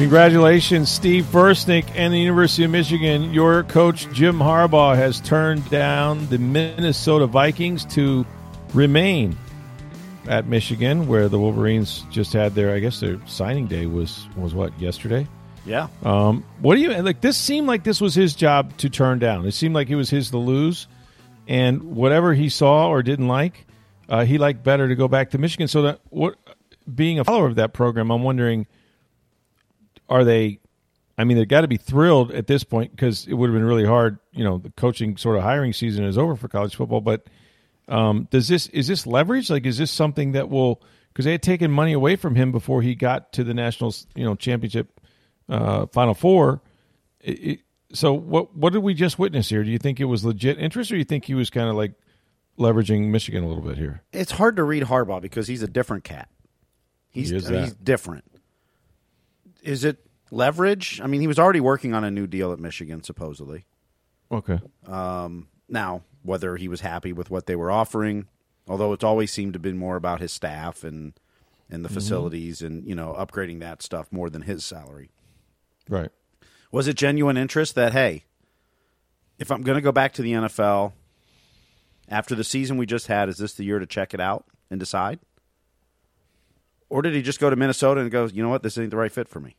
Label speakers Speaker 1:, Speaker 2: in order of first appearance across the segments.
Speaker 1: Congratulations, Steve Versnick and the University of Michigan. Your coach, Jim Harbaugh, has turned down the Minnesota Vikings to remain at Michigan, where the Wolverines just had their, I guess, their signing day was was what yesterday.
Speaker 2: Yeah.
Speaker 1: Um, what do you like? This seemed like this was his job to turn down. It seemed like it was his to lose, and whatever he saw or didn't like, uh, he liked better to go back to Michigan. So that what, being a follower of that program, I'm wondering, are they? I mean, they've got to be thrilled at this point because it would have been really hard. You know, the coaching sort of hiring season is over for college football. But um, does this is this leverage? Like, is this something that will? Because they had taken money away from him before he got to the national, you know, championship uh, Final Four. It, it, so what what did we just witness here? Do you think it was legit interest, or do you think he was kind of like leveraging Michigan a little bit here?
Speaker 2: It's hard to read Harbaugh because he's a different cat. He's
Speaker 1: He is
Speaker 2: I mean,
Speaker 1: that.
Speaker 2: he's different. Is it leverage? I mean, he was already working on a new deal at Michigan, supposedly.
Speaker 1: Okay.
Speaker 2: Now, whether he was happy with what they were offering, although it's always seemed to have been more about his staff and and the
Speaker 1: Mm-hmm.
Speaker 2: facilities and you know upgrading that stuff more than his salary.
Speaker 1: Right.
Speaker 2: Was it genuine interest that hey, if I'm going to go back to the NFL after the season we just had, is this the year to check it out and decide? Or did he just go to Minnesota and go, you know what, this ain't the right fit for me?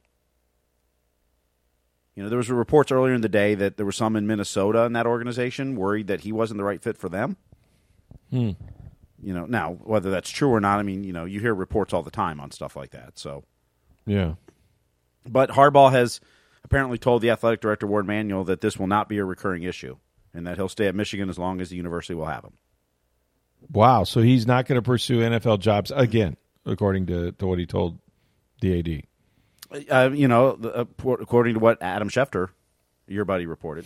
Speaker 2: You know, there was reports earlier in the day that there were some in Minnesota in that organization worried that he wasn't the right fit for them. Hmm. You know, now whether that's true or not, I mean, you know, you hear reports all the time on stuff like that. So,
Speaker 1: Yeah.
Speaker 2: but Harbaugh has apparently told the athletic director Warde Manuel that this will not be a recurring issue, and that he'll stay at Michigan as long as the university will have him.
Speaker 1: Wow. So he's not going to pursue NFL jobs again, according to, to what he told the AD.
Speaker 2: Uh, you know, the- uh, according to what Adam Schefter, your buddy, reported.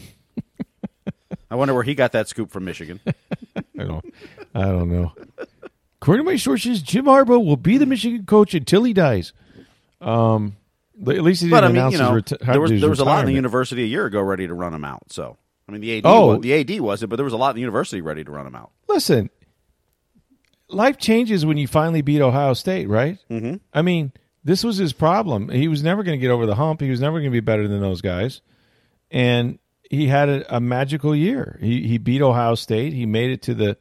Speaker 2: I wonder where he got that scoop from Michigan.
Speaker 1: I don't. I don't know. According to my sources, Jim Harbaugh will be the Michigan coach until he dies. Um, at least he didn't
Speaker 2: But I mean,
Speaker 1: announce
Speaker 2: you know,
Speaker 1: his, reti-
Speaker 2: there was there was a lot in the university a year ago ready to run him out. So I mean, the AD,
Speaker 1: Oh.
Speaker 2: wa- the AD wasn't, but there was a lot in the university ready to run him out.
Speaker 1: Listen, life changes when you finally beat Ohio State, right? Mm-hmm. I mean, this was his problem. He was never going to get over the hump. He was never going to be better than those guys, and he had a, a magical year. He he beat Ohio State. He made it to the,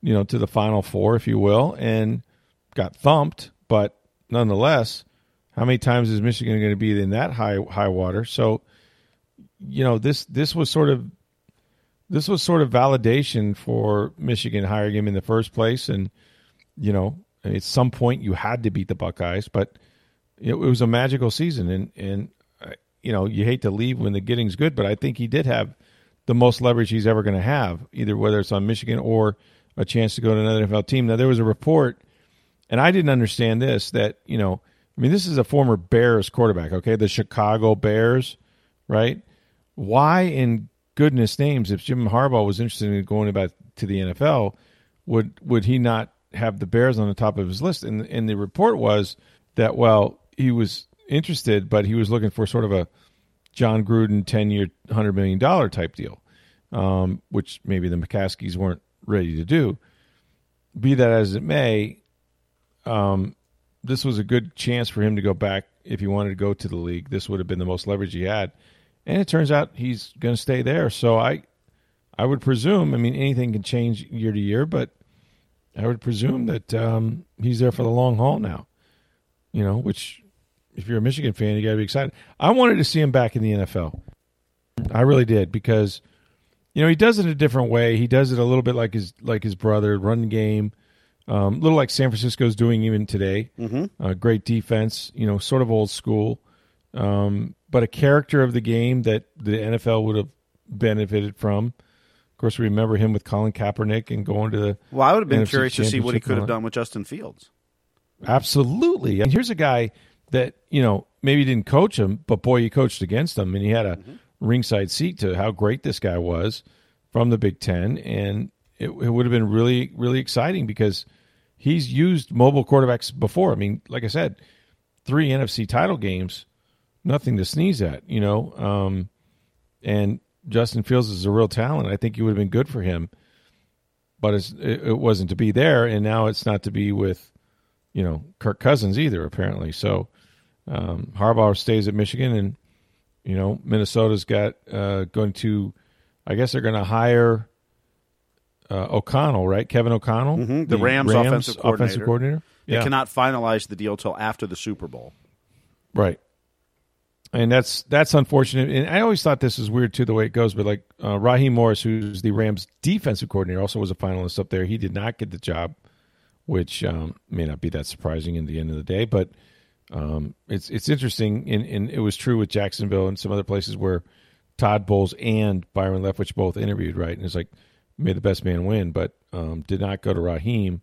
Speaker 1: you know, to the Final Four, if you will, and got thumped. But nonetheless, how many times is Michigan going to be in that high high water? So, you know, this this was sort of this was sort of validation for Michigan hiring him in the first place, and you know, at some point you had to beat the Buckeyes, but it, was a magical season, and and uh, you know, you hate to leave when the getting's good, but I think he did have the most leverage he's ever going to have, either whether it's on Michigan or a chance to go to another NFL team. Now there was a report, and I didn't understand this that you know, I mean, this is a former Bears quarterback, okay, the Chicago Bears, right? why in goodness names if Jim Harbaugh was interested in going about to the NFL would would he not have the Bears on the top of his list? And and the report was that well he was interested but he was looking for sort of a Jon Gruden 10 year 100 million dollar type deal um, which maybe the McCaskies weren't ready to do. Be that as it may um, this was a good chance for him to go back if he wanted to go to the league. This would have been the most leverage he had and it turns out he's going to stay there. So I, I would presume. I mean, anything can change year to year, but I would presume that um, he's there for the long haul now. You know, which if you're a Michigan fan, you got to be excited. I wanted to see him back in the NFL. I really did because, you know, he does it a different way. He does it a little bit like his like his brother, run game, um, a little like San Francisco's doing even today. Mm-hmm. Uh, great defense, you know, sort of old school um, but a character of the game that the NFL would have benefited from. Of course, we remember him with Colin Kaepernick and going to the.
Speaker 2: Well, I would have been
Speaker 1: NFC
Speaker 2: curious to see what he could have done with Justin Fields.
Speaker 1: Absolutely. And here's a guy that, you know, maybe didn't coach him, but boy, you coached against him. And he had a mm-hmm. ringside seat to how great this guy was from the Big Ten. And it, it would have been really, really exciting because he's used mobile quarterbacks before. I mean, like I said, three NFC title games, nothing to sneeze at, you know. Um, and Justin Fields is a real talent. I think he would have been good for him, but it, it wasn't to be there, and now it's not to be with, you know, Kirk Cousins either. Apparently, so um, Harbaugh stays at Michigan, and you know Minnesota's got uh, going to, I guess they're going to hire uh, O'Connell, right? Kevin O'Connell,
Speaker 2: mm-hmm. the, the Rams, Rams, offensive coordinator.
Speaker 1: Offensive coordinator.
Speaker 2: They cannot finalize the deal till after the Super Bowl.
Speaker 1: Right and that's that's unfortunate. And I always thought this was weird too, the way it goes. But like uh, Raheem Morris, who's the Rams' defensive coordinator, also was a finalist up there. He did not get the job, which um, may not be that surprising in the end of the day. But um, it's it's interesting, and, and it was true with Jacksonville and some other places where Todd Bowles and Byron Leftwich both interviewed, right? And it's like made the best man win, but um, did not go to Raheem.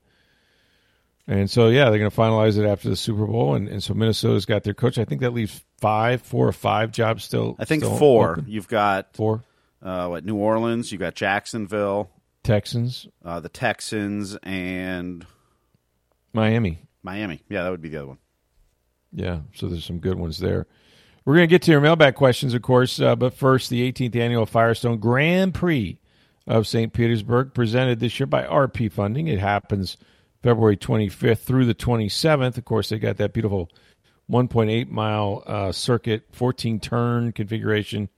Speaker 1: And so, yeah, they're going to finalize it after the Super Bowl, and, and so Minnesota's got their coach. I think that leaves five, four or five jobs still.
Speaker 2: I think
Speaker 1: still
Speaker 2: four.
Speaker 1: Open.
Speaker 2: You've got
Speaker 1: four.
Speaker 2: Uh, what New Orleans? You've got Jacksonville,
Speaker 1: Texans,
Speaker 2: uh, the Texans, and
Speaker 1: Miami.
Speaker 2: Miami. Yeah, that would be the other one.
Speaker 1: Yeah, so there's some good ones there. We're going to get to your mailbag questions, of course, uh, but first, the 18th annual Firestone Grand Prix of St. Petersburg, presented this year by RP Funding. It happens February 25th through the 27th. Of course, they got that beautiful 1.8 mile uh, circuit, 14 turn configuration.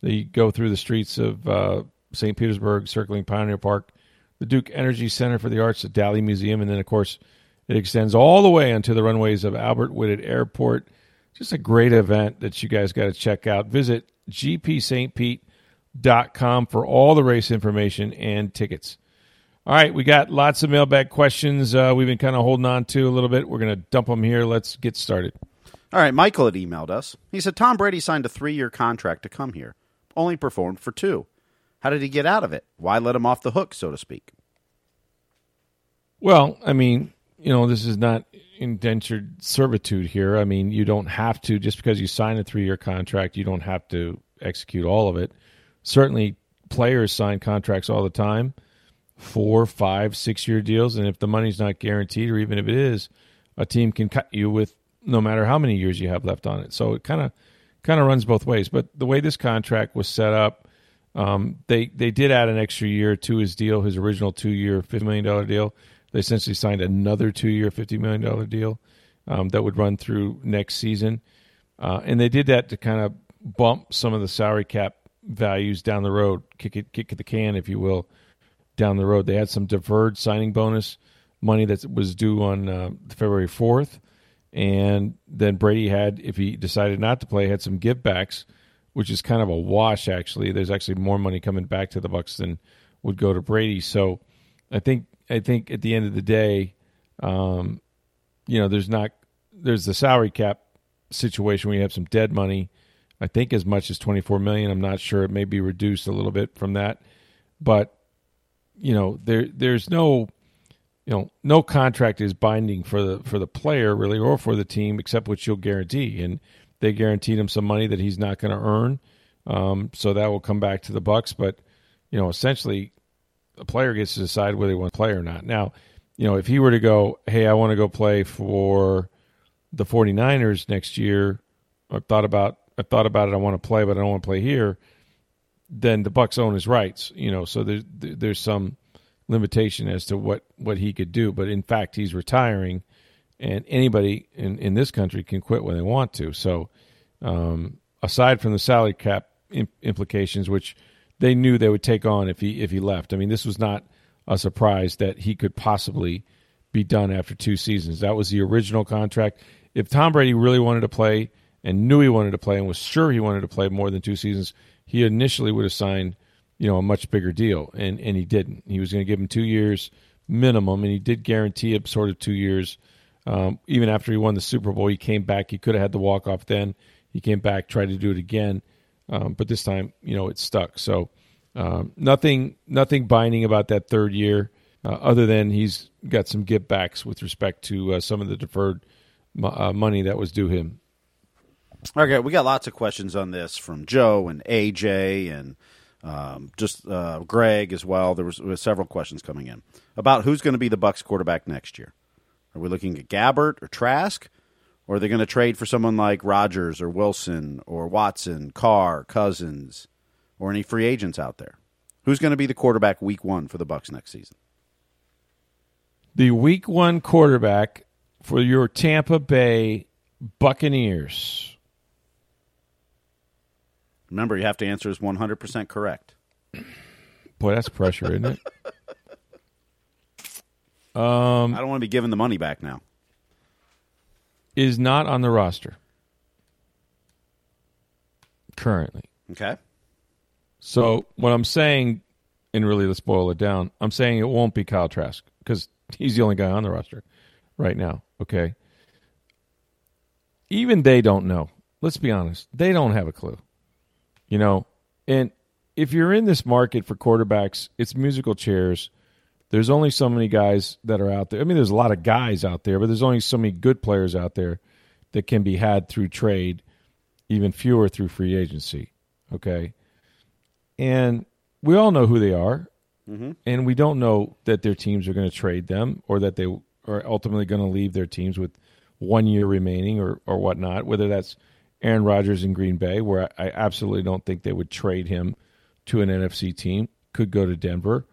Speaker 1: They go through the streets of uh, St. Petersburg, circling Pioneer Park, the Duke Energy Center for the Arts, the Dali Museum, and then, of course, it extends all the way onto the runways of Albert Whitted Airport. Just a great event that you guys got to check out. Visit gpstpete.com for all the race information and tickets. All right, we got lots of mailbag questions uh, we've been kind of holding on to a little bit. We're going to dump them here. Let's get started.
Speaker 2: All right, Michael had emailed us. He said Tom Brady signed a three year contract to come here, only performed for two. How did he get out of it? Why let him off the hook, so to speak?
Speaker 1: Well, I mean, you know, this is not indentured servitude here. I mean, you don't have to, just because you sign a three year contract, you don't have to execute all of it. Certainly, players sign contracts all the time four, five, six year deals. And if the money's not guaranteed, or even if it is, a team can cut you with no matter how many years you have left on it. So it kind of kind of runs both ways. But the way this contract was set up, um, they they did add an extra year to his deal, his original two year, fifty million dollar deal. They essentially signed another two year, fifty million dollar deal um, that would run through next season, uh, and they did that to kind of bump some of the salary cap values down the road, kick it, kick it the can, if you will, down the road. They had some deferred signing bonus money that was due on uh, February 4th. And then Brady had, if he decided not to play, had some givebacks, which is kind of a wash. Actually, there's actually more money coming back to the Bucs than would go to Brady. So, I think I think at the end of the day, um, you know, there's not there's the salary cap situation where you have some dead money. I think as much as 24 million. I'm not sure. It may be reduced a little bit from that, but you know there there's no you know no contract is binding for the for the player really or for the team except what you'll guarantee. And they guaranteed him some money that he's not going to earn. Um, so that will come back to the Bucs. But you know essentially a player gets to decide whether they want to play or not. Now you know if he were to go hey i want to go play for the 49ers next year i thought about i thought about it. I want to play but i don't want to play here then the Bucs own his rights. You know, so there's there's some limitation as to what what he could do. But in fact, he's retiring, and anybody in in this country can quit when they want to. So, um, aside from the salary cap implications, which they knew they would take on if he if he left. I mean, this was not a surprise that he could possibly be done after two seasons. That was the original contract. If Tom Brady really wanted to play and knew he wanted to play and was sure he wanted to play more than two seasons, he initially would have signed, you know, a much bigger deal, and and he didn't. He was going to give him two years minimum, and he did guarantee him sort of two years. Um, even after he won the Super Bowl, he came back. He could have had the walk off then. He came back, tried to do it again, um, but this time, you know, it stuck. So um, nothing, nothing binding about that third year. uh, other than he's got some give backs with respect to uh, some of the deferred uh, money that was due him.
Speaker 2: Okay, we got lots of questions on this from Joe and AJ and um, just uh, Greg as well. There was, was, several questions coming in about who's going to be the Bucs quarterback next year. Are we looking at Gabbert or Trask, or are they going to trade for someone like Rodgers or Wilson or Watson, Carr, Cousins, or any free agents out there? Who's going to be the quarterback week one for the Bucs next season?
Speaker 1: The week one quarterback for your Tampa Bay Buccaneers.
Speaker 2: Remember, you have to answer as 100% correct.
Speaker 1: Boy, that's pressure, isn't it?
Speaker 2: Um, I don't want to be giving the money back now.
Speaker 1: Is not on the roster currently.
Speaker 2: Okay.
Speaker 1: So what I'm saying, and really let's boil it down, I'm saying it won't be Kyle Trask because he's the only guy on the roster right now. Okay. Even they don't know. Let's be honest. They don't have a clue. You know, and if you're in this market for quarterbacks, it's musical chairs. There's only so many guys that are out there. I mean, there's a lot of guys out there, but there's only so many good players out there that can be had through trade, even fewer through free agency. Okay. And we all know who they are. Mm-hmm. And we don't know that their teams are going to trade them or that they are ultimately going to leave their teams with one year remaining or, or whatnot, whether that's Aaron Rodgers in Green Bay, where I absolutely don't think they would trade him to an NFC team. Could go to Denver.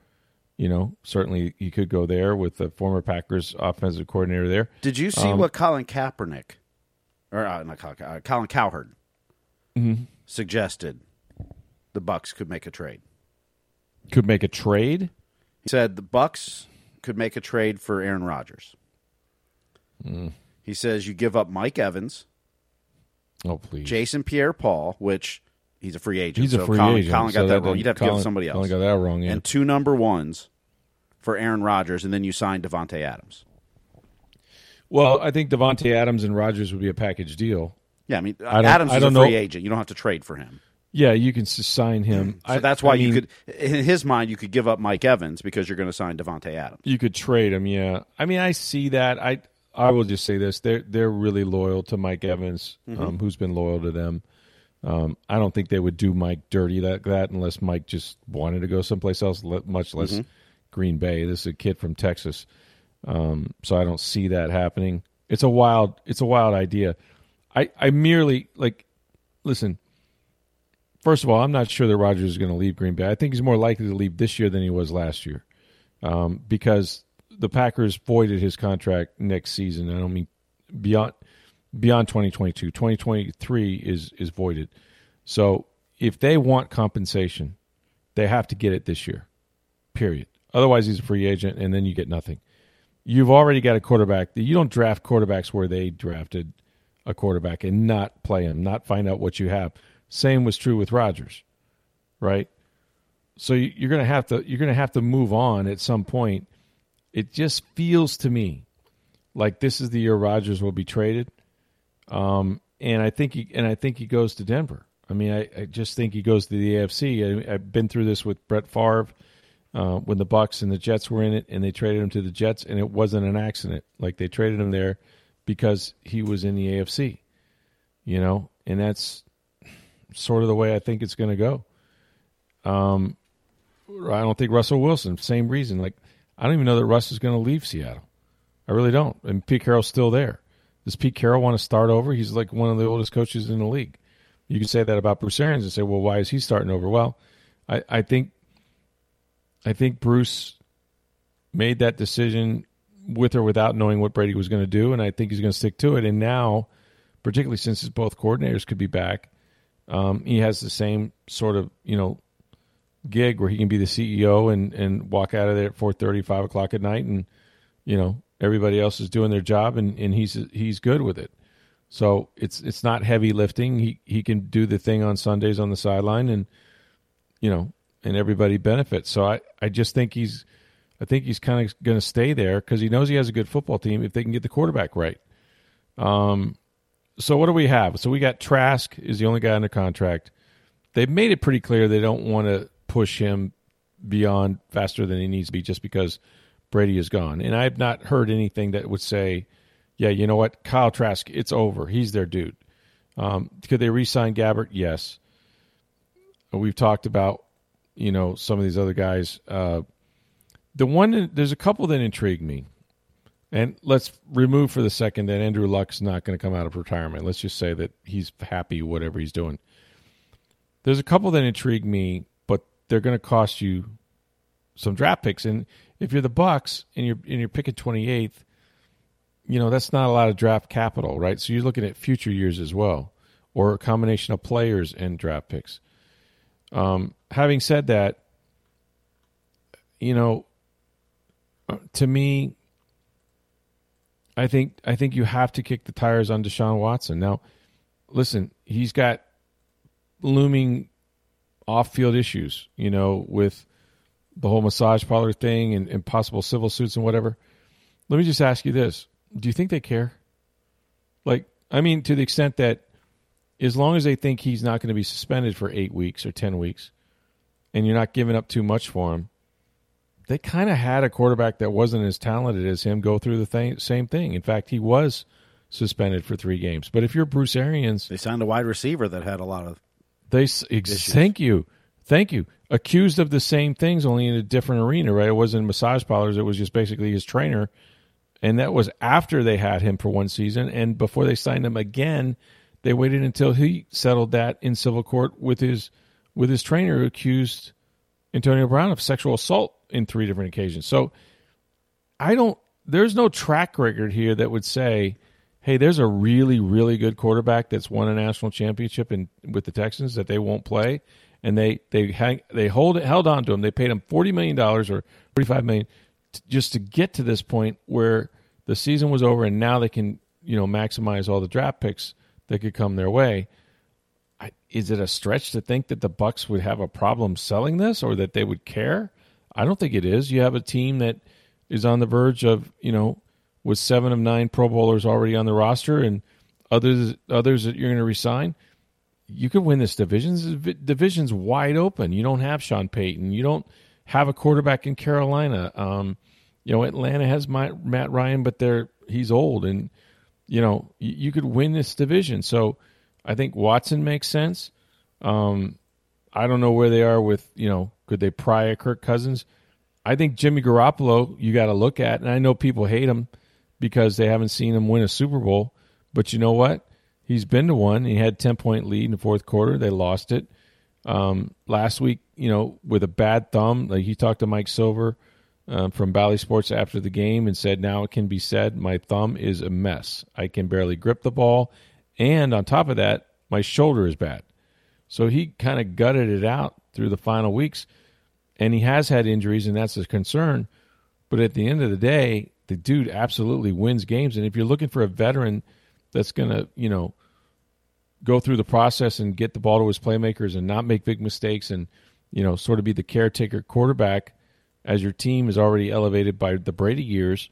Speaker 1: You know, certainly he could go there with the former Packers offensive coordinator there.
Speaker 2: Did you see um, what Colin Kaepernick, or uh, not Colin, uh, Colin Cowherd, mm-hmm. suggested? The Bucs could make a trade.
Speaker 1: Could make a trade.
Speaker 2: He said the Bucs could make a trade for Aaron Rodgers. Mm. He says you give up Mike Evans
Speaker 1: Oh please,
Speaker 2: Jason Pierre-Paul, which he's a free agent.
Speaker 1: He's
Speaker 2: so
Speaker 1: a free
Speaker 2: Colin,
Speaker 1: agent.
Speaker 2: Colin got so that, that wrong. You'd have to Colin, give somebody else.
Speaker 1: Colin got that wrong. Yeah.
Speaker 2: And two number ones for Aaron Rodgers, and then you sign Davante Adams.
Speaker 1: Well, I think Davante Adams and Rodgers would be a package deal.
Speaker 2: Yeah, I mean, I Adams is a free know. agent. You don't have to trade for him.
Speaker 1: Yeah, you can sign him.
Speaker 2: So I, that's why I you mean, could, in his mind, you could give up Mike Evans because you're going to sign Davante Adams.
Speaker 1: You could trade him. Yeah, I mean, I see that. I I will just say this: they're they're really loyal to Mike Evans, mm-hmm. um, who's been loyal to them. Um, I don't think they would do Mike dirty that that unless Mike just wanted to go someplace else, much less mm-hmm. Green Bay. This is a kid from Texas, um, so I don't see that happening. It's a wild, it's a wild idea. I I merely like listen. First of all, I'm not sure that Rodgers is going to leave Green Bay. I think he's more likely to leave this year than he was last year, um, because the Packers voided his contract next season. I don't mean beyond beyond 2022. 2023 is is voided. So if they want compensation, they have to get it this year. Period. Otherwise, he's a free agent, and then you get nothing. You've already got a quarterback. You don't draft quarterbacks where they drafted a quarterback and not play him, not find out what you have. Same was true with Rodgers, right? So you're going to have to you're going to have to move on at some point it just feels to me like this is the year Rodgers will be traded. Um, and I think he and I think he goes to Denver. I mean, I, I just think he goes to the AFC. I, have been through this with Brett Favre uh, when the Bucs and the Jets were in it, and they traded him to the Jets, and it wasn't an accident. Like they traded him there because he was in the AFC, you know, and that's sort of the way I think it's going to go. Um, I don't think Russell Wilson, same reason. Like I don't even know that Russ is going to leave Seattle. I really don't. And Pete Carroll's still there. Does Pete Carroll want to start over? He's like one of the oldest coaches in the league. You can say that about Bruce Arians and say, well, why is he starting over? Well, I, I think I think Bruce made that decision with or without knowing what Brady was going to do, and I think he's going to stick to it. And now, particularly since both coordinators could be back, um, he has the same sort of you know gig where he can be the CEO and, and walk out of there at 4.30, 5 o'clock at night and, you know, everybody else is doing their job and, and he's he's good with it. So it's it's not heavy lifting. He he can do the thing on Sundays on the sideline and you know, and everybody benefits. So I, I just think he's I think he's kind of going to stay there because he knows he has a good football team if they can get the quarterback right. Um, so what do we have? So we got Trask is the only guy under contract. They've made it pretty clear they don't want to push him beyond faster than he needs to be just because Brady is gone. And I've not heard anything that would say, yeah, you know what, Kyle Trask, it's over. He's their dude. Um, could they re-sign Gabbert? Yes. We've talked about, you know, some of these other guys. Uh, the one, there's a couple that intrigue me. And let's remove for the second that Andrew Luck's not going to come out of retirement. Let's just say that he's happy whatever he's doing. There's a couple that intrigue me, they're going to cost you some draft picks. And if you're the Bucs and you're and you're picking 28th, you know that's not a lot of draft capital, right? So you're looking at future years as well, or a combination of players and draft picks. Um, having said that, you know, to me, I think I think you have to kick the tires on Deshaun Watson. Now, listen, he's got looming off-field issues, you know, with the whole massage parlor thing and, and possible civil suits and whatever. Let me just ask you this: Do you think they care? Like, I mean, to the extent that as long as they think he's not going to be suspended for eight weeks or ten weeks, and you're not giving up too much for him, they kind of had a quarterback that wasn't as talented as him go through the th- same thing. In fact, he was suspended for three games. But if you're Bruce Arians,
Speaker 2: they signed a wide receiver that had a lot of.
Speaker 1: They ex- thank you, thank you. Accused of the same things, only in a different arena, right? It wasn't massage parlors. It was just basically his trainer, and that was after they had him for one season, and before they signed him again, they waited until he settled that in civil court with his with his trainer who accused Antonio Brown of sexual assault in three different occasions. So I don't. There's no track record here that would say, "Hey, there's a really, really good quarterback that's won a national championship in with the Texans that they won't play." And they they hang, they hold held on to him. They paid him forty million dollars or forty five million t- just to get to this point where the season was over, and now they can you know maximize all the draft picks that could come their way. I, is it a stretch to think that the Bucs would have a problem selling this, or that they would care? I don't think it is. You have a team that is on the verge of, you know, with seven of nine Pro Bowlers already on the roster and others others that you're going to resign. You could win this division. Division's wide open. You don't have Sean Payton. You don't have a quarterback in Carolina. Um, you know, Atlanta has my, Matt Ryan, but they're he's old, and you know you, you, could win this division. So I think Watson makes sense. Um, I don't know where they are with you know could they pry a Kirk Cousins? I think Jimmy Garoppolo you got to look at, and I know people hate him because they haven't seen him win a Super Bowl. But you know what? He's been to one. He had ten point lead in the fourth quarter. They lost it um, last week. You know, with a bad thumb. Like he talked to Mike Silver um, from Bally Sports after the game and said, "Now it can be said, my thumb is a mess. I can barely grip the ball, and on top of that, my shoulder is bad." So he kind of gutted it out through the final weeks. And he has had injuries, and that's a concern. But at the end of the day, the dude absolutely wins games. And if you're looking for a veteran that's going to, you know, go through the process and get the ball to his playmakers and not make big mistakes and, you know, sort of be the caretaker quarterback as your team is already elevated by the Brady years,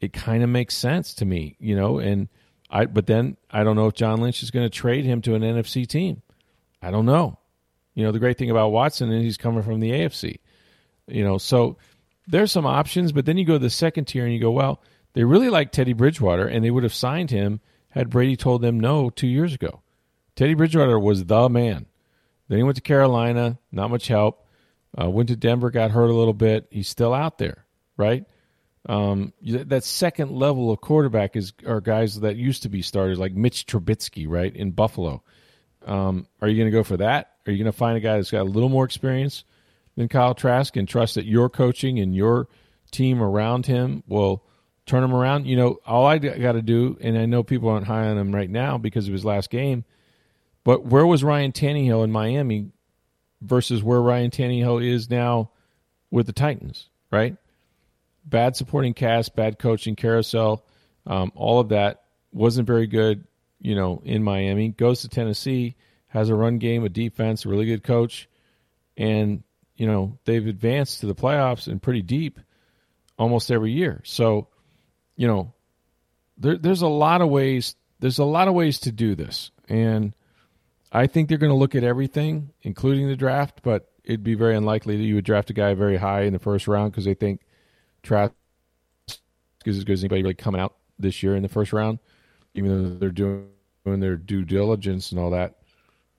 Speaker 1: it kind of makes sense to me, you know, and I but then I don't know if John Lynch is going to trade him to an NFC team. I don't know. You know, the great thing about Watson is he's coming from the AFC. You know, so there's some options, but then you go to the second tier and you go, well, they really like Teddy Bridgewater, and they would have signed him had Brady told them no two years ago. Teddy Bridgewater was the man. Then he went to Carolina, not much help. Uh, went to Denver, got hurt a little bit. He's still out there, right? Um, that second level of quarterback is are guys that used to be starters, like Mitch Trubisky, right in Buffalo. Um, are you going to go for that? Are you going to find a guy that's got a little more experience than Kyle Trask and trust that your coaching and your team around him will turn him around? You know, all I got to do, and I know people aren't high on him right now because of his last game, but where was Ryan Tannehill in Miami versus where Ryan Tannehill is now with the Titans, right? Bad supporting cast, bad coaching carousel, um, all of that wasn't very good you know, in Miami, goes to Tennessee, has a run game, a defense, a really good coach, and you know they've advanced to the playoffs and pretty deep almost every year. So, you know, there, there's a lot of ways. There's a lot of ways to do this, and I think they're going to look at everything, including the draft. But it'd be very unlikely that you would draft a guy very high in the first round because they think Trask as good as anybody really coming out this year in the first round, even though they're doing their due diligence and all that.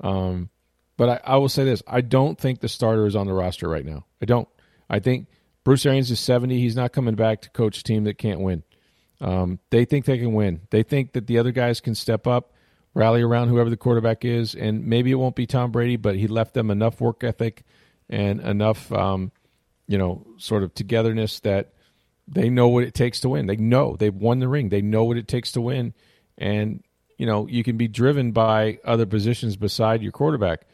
Speaker 1: Um, but I, I will say this: I don't think the starter is on the roster right now. I don't. I think Bruce Arians is seventy. He's not coming back to coach a team that can't win. Um, they think they can win. They think that the other guys can step up, rally around whoever the quarterback is, and maybe it won't be Tom Brady, but he left them enough work ethic and enough, um, you know, sort of togetherness that they know what it takes to win. They know they've won the ring. They know what it takes to win, and you know you can be driven by other positions beside your quarterback.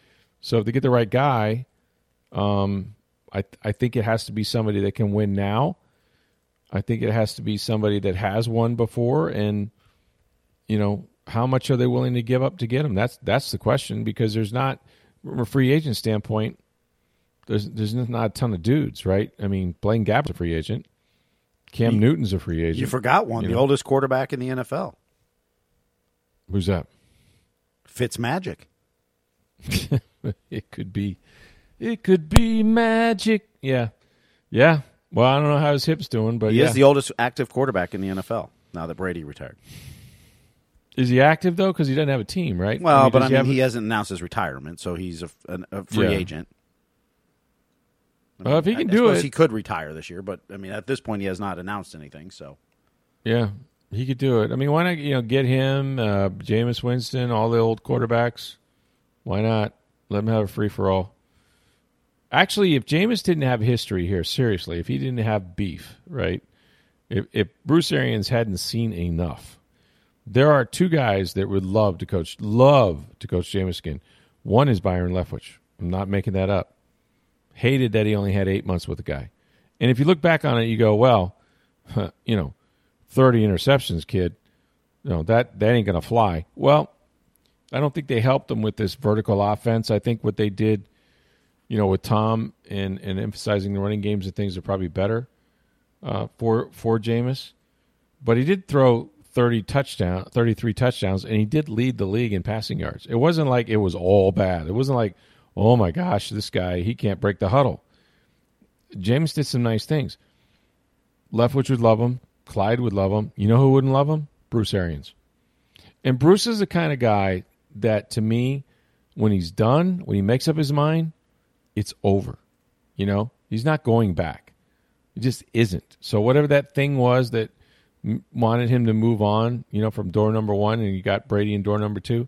Speaker 1: So if they get the right guy, um, I I think it has to be somebody that can win now. I think it has to be somebody that has won before, and you know how much are they willing to give up to get him? That's that's the question because there's not from a free agent standpoint. There's there's not a ton of dudes, right? I mean, Blaine Gabbert's a free agent. Cam you, Newton's a free agent.
Speaker 2: You forgot one, you the know. oldest quarterback in the NFL.
Speaker 1: Who's that?
Speaker 2: Fitz Magic.
Speaker 1: it could be, it could be magic. Yeah, yeah. Well, I don't know how his hips doing, but
Speaker 2: he
Speaker 1: yeah.
Speaker 2: is the oldest active quarterback in the NFL now that Brady retired.
Speaker 1: Is he active though? Because he doesn't have a team, right?
Speaker 2: Well, I mean, but I mean, he, he hasn't announced his retirement, so he's a, a free yeah. agent.
Speaker 1: I mean, well, if he can I, do
Speaker 2: I
Speaker 1: it,
Speaker 2: he could retire this year. But I mean, at this point, he has not announced anything. So,
Speaker 1: yeah, he could do it. I mean, why not? You know, get him, uh, Jameis Winston, all the old quarterbacks. Why not let him have a free for all? Actually, if Jameis didn't have history here, seriously, if he didn't have beef, right? If, if Bruce Arians hadn't seen enough, there are two guys that would love to coach, love to coach Jameis again. One is Byron Leftwich. I'm not making that up. Hated that he only had eight months with the guy. And if you look back on it, you go, well, you know, 30 interceptions, kid. Know, that, that ain't going to fly. Well, I don't think they helped them with this vertical offense. I think what they did, you know, with Tom and, and emphasizing the running games and things are probably better uh, for for Jameis. But he did throw 30 touchdown, 33 touchdowns, and he did lead the league in passing yards. It wasn't like it was all bad. It wasn't like, oh my gosh, this guy, he can't break the huddle. Jameis did some nice things. Leftwich would love him. Clyde would love him. You know who wouldn't love him? Bruce Arians. And Bruce is the kind of guy that, to me, when he's done, when he makes up his mind, it's over. You know, he's not going back. It just isn't. So whatever that thing was that wanted him to move on, you know, from door number one, and you got Brady in door number two.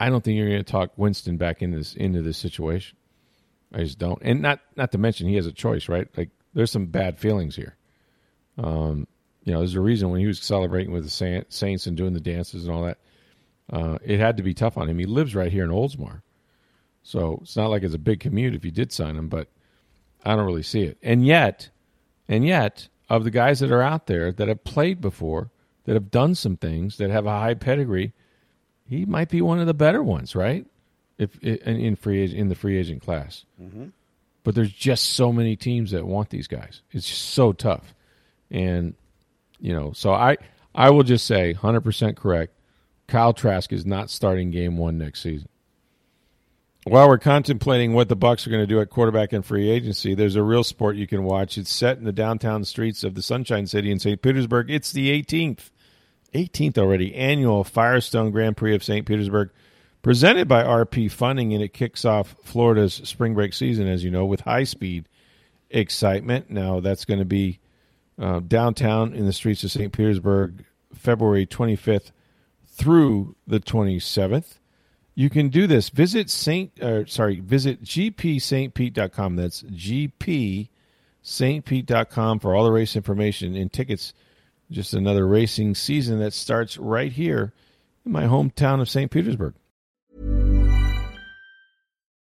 Speaker 1: I don't think you're going to talk Winston back into this into this situation. I just don't. And not not to mention he has a choice, right? Like there's some bad feelings here. Um, you know, there's a reason when he was celebrating with the Saints and doing the dances and all that, uh, it had to be tough on him. He lives right here in Oldsmar, so it's not like it's a big commute if you did sign him. But I don't really see it. And yet, and yet, of the guys that are out there that have played before, that have done some things, that have a high pedigree, he might be one of the better ones, right? If in free in the free agent class. Mm-hmm. But there's just so many teams that want these guys. It's just so tough, and you know, so I I will just say 100% correct. Kyle Trask is not starting game 1 next season. While we're contemplating what the Bucs are going to do at quarterback and free agency, there's a real sport you can watch. It's set in the downtown streets of the Sunshine City in St. Petersburg. It's the 18th, 18th already annual Firestone Grand Prix of St. Petersburg, presented by RP Funding, and it kicks off Florida's spring break season, as you know, with high speed excitement. Now that's going to be uh, downtown in the streets of St. Petersburg, February 25th through the 27th. You can do this. Visit Saint, uh, sorry, visit gpstpete.com. That's gpstpete.com for all the race information and tickets. Just another racing season that starts right here in my hometown of St. Petersburg.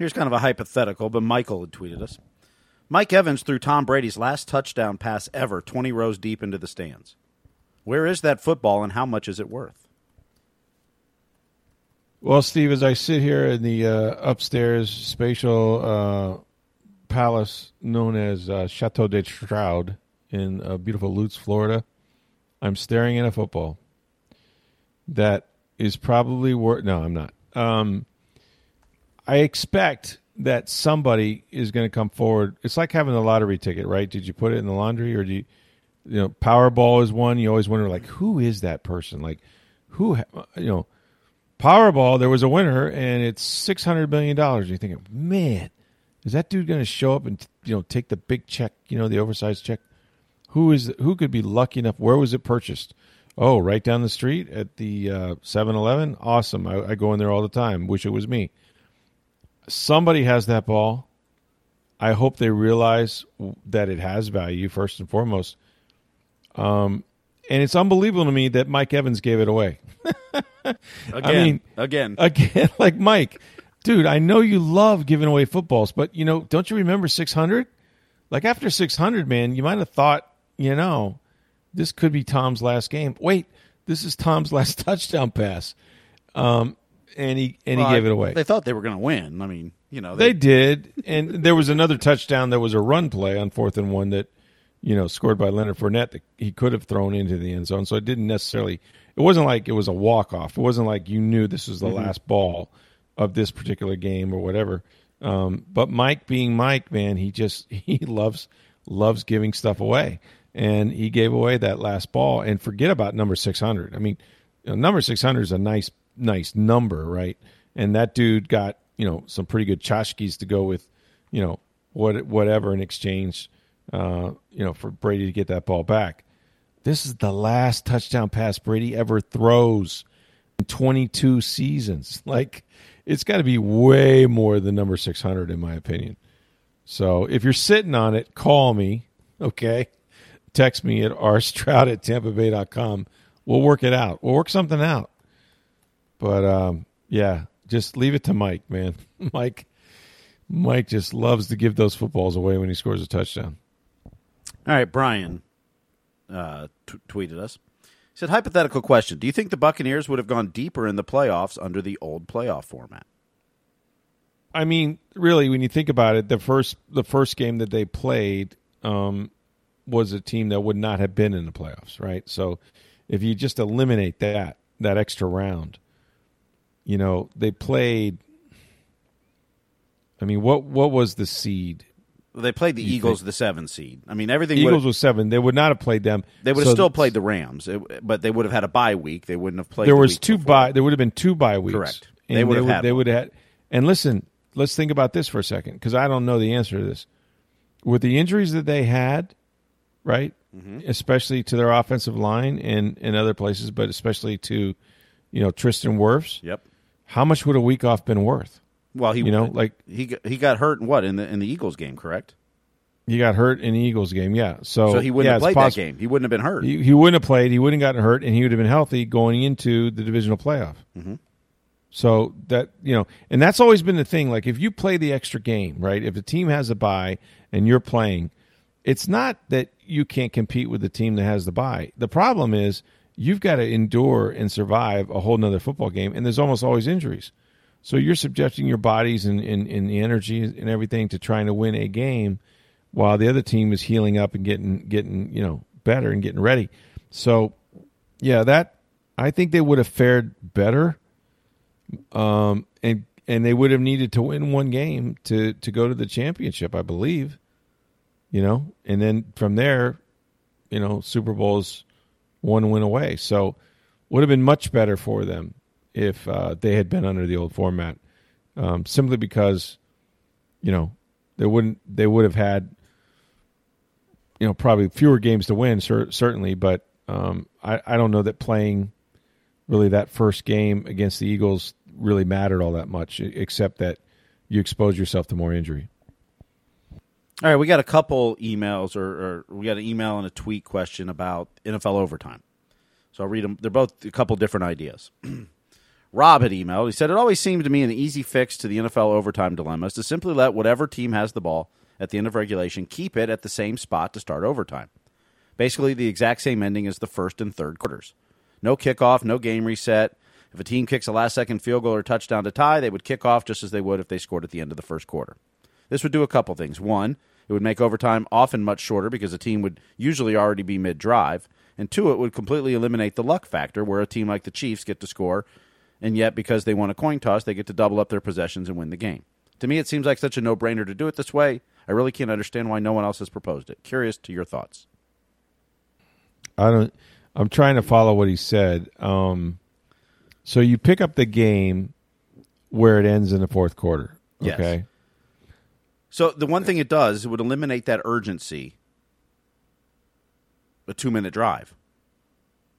Speaker 2: Here's kind of a hypothetical, but Michael had tweeted us. Mike Evans threw Tom Brady's last touchdown pass ever 20 rows deep into the stands. Where is that football and how much is it worth?
Speaker 1: Well, Steve, as I sit here in the uh, upstairs spatial uh, palace known as uh, Chateau de Stroud in uh, beautiful Lutz, Florida, I'm staring at a football that is probably worth. No, I'm not. Um, I expect that somebody is going to come forward. It's like having a lottery ticket, right? Did you put it in the laundry or do you, you know, Powerball is one. You always wonder, like, who is that person? Like, who, you know, Powerball, there was a winner and it's $600 million. You're thinking, man, is that dude going to show up and, you know, take the big check, you know, the oversized check? Who is, who could be lucky enough? Where was it purchased? Oh, right down the street at the uh, 7 Eleven. Awesome. I, I go in there all the time. Wish it was me somebody has that ball. I hope they realize that it has value first and foremost. Um, and it's unbelievable to me that Mike Evans gave it away.
Speaker 2: again, I mean, again,
Speaker 1: again, like Mike, dude. I know you love giving away footballs, but you know, don't you remember six hundred? Like after six hundred, man, you might have thought, you know, this could be Tom's last game. Wait, this is Tom's last touchdown pass. Um, and he and well, he gave it away.
Speaker 2: They thought they were going to win. I mean, you know,
Speaker 1: they, they did, and there was another touchdown. There was a run play on fourth and one that you know scored by Leonard Fournette that he could have thrown into the end zone. So it didn't necessarily. It wasn't like it was a walk off. It wasn't like you knew this was the mm-hmm. last ball of this particular game or whatever. Um, but Mike, being Mike, man, he just he loves loves giving stuff away, and he gave away that last ball. And forget about number six hundred. I mean, you know, number six hundred is a nice nice number, right? And that dude got you know some pretty good tchotchkes to go with, you know what whatever in exchange, uh, you know for Brady to get that ball back. This is the last touchdown pass Brady ever throws in 22 seasons. Like it's got to be way more than number 600 in my opinion. So if you're sitting on it, call me, okay? Text me at rstroud at tampa tampabay.com. We'll work it out. We'll work something out. But um, yeah, just leave it to Mike, man. Mike, Mike just loves to give those footballs away when he scores a touchdown.
Speaker 2: All right, Brian uh, t- tweeted us. He said, "Hypothetical question: Do you think the Buccaneers would have gone deeper in the playoffs under the old playoff format?"
Speaker 1: I mean, really, when you think about it, the first the first game that they played um, was a team that would not have been in the playoffs, right? So, if you just eliminate that that extra round, you know, they played. I mean, what what was the seed?
Speaker 2: They played the Eagles, think? the seven seed. I mean, everything.
Speaker 1: Eagles was seven. They would not have played them.
Speaker 2: They would have so still played the Rams, but they would have had a bye week. They wouldn't have played.
Speaker 1: There
Speaker 2: the
Speaker 1: was two bye. There would have been two bye weeks.
Speaker 2: Correct.
Speaker 1: they would have. Had they would have had. And listen, let's think about this for a second because I don't know the answer to this. With the injuries that they had, right, mm-hmm. especially to their offensive line and and other places, but especially to, you know, Tristan Wirfs.
Speaker 2: Yep
Speaker 1: how much would a week off been worth?
Speaker 2: Well, he
Speaker 1: you know like
Speaker 2: he got, he got hurt in what in the in the Eagles game, correct?
Speaker 1: He got hurt in the Eagles game, yeah. So,
Speaker 2: so he wouldn't
Speaker 1: yeah,
Speaker 2: have played that game. He wouldn't have been hurt.
Speaker 1: He, he, wouldn't have played. He wouldn't have gotten hurt, and he would have been healthy going into the divisional playoff.
Speaker 2: Mm-hmm.
Speaker 1: So that you know, and that's always been the thing. Like if you play the extra game, right? If the team has a bye and you're playing, it's not that you can't compete with the team that has the bye. The problem is you've got to endure and survive a whole nother football game, and there's almost always injuries. So you're subjecting your bodies and, and, and the energy and everything to trying to win a game while the other team is healing up and getting getting, you know, better and getting ready. So yeah, that I think they would have fared better. Um and and they would have needed to win one game to to go to the championship, I believe. You know, and then from there, you know, Super Bowls one win away. So would have been much better for them if uh, they had been under the old format, um, simply because, you know, they wouldn't they would have had, you know, probably fewer games to win, cer- certainly, but um, I, I don't know that playing really that first game against the Eagles really mattered all that much, except that you expose yourself to more injury.
Speaker 2: All right, we got a couple emails, or, or, we got an email and a tweet question about NFL overtime. So I'll read them. They're both a couple different ideas. Rob had emailed. He said, It always seemed to me an easy fix to the NFL overtime dilemma is to simply let whatever team has the ball at the end of regulation, keep it at the same spot to start overtime. Basically, the exact same ending as the first and third quarters. No kickoff, no game reset. If a team kicks a last second field goal or touchdown to tie, they would kick off just as they would if they scored at the end of the first quarter. This would do a couple things. One, it would make overtime often much shorter because the team would usually already be mid drive. And two, it would completely eliminate the luck factor where a team like the Chiefs get to score, and yet because they won a coin toss, they get to double up their possessions and win the game. To me, it seems like such a no brainer to do it this way. I really can't understand why no one else has proposed it. Curious to your thoughts.
Speaker 1: I don't. I'm trying to follow what he said. Um, so you pick up the game where it ends in the fourth quarter.
Speaker 2: Yes. So the one thing it does, is it would eliminate that urgency. A two minute drive.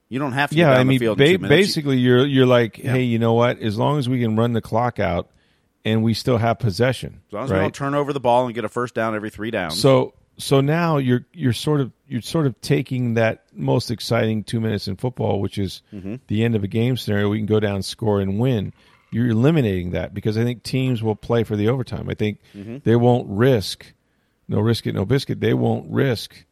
Speaker 2: You don't have to
Speaker 1: Yeah, I mean,
Speaker 2: the field
Speaker 1: ba-
Speaker 2: in two minutes.
Speaker 1: basically, you're you're like,
Speaker 2: Yeah.
Speaker 1: hey, you know what? As long as we can run the clock out and we still have possession,
Speaker 2: as long as
Speaker 1: right?
Speaker 2: we don't turn over the ball and get a first down every three downs.
Speaker 1: So so now you're you're sort of you're sort of taking that most exciting two minutes in football, which is
Speaker 2: Mm-hmm.
Speaker 1: the end of a game scenario. We can go down, score, and win. You're eliminating that because I think teams will play for the overtime. I think
Speaker 2: Mm-hmm.
Speaker 1: they won't risk no risk it, no biscuit. They won't risk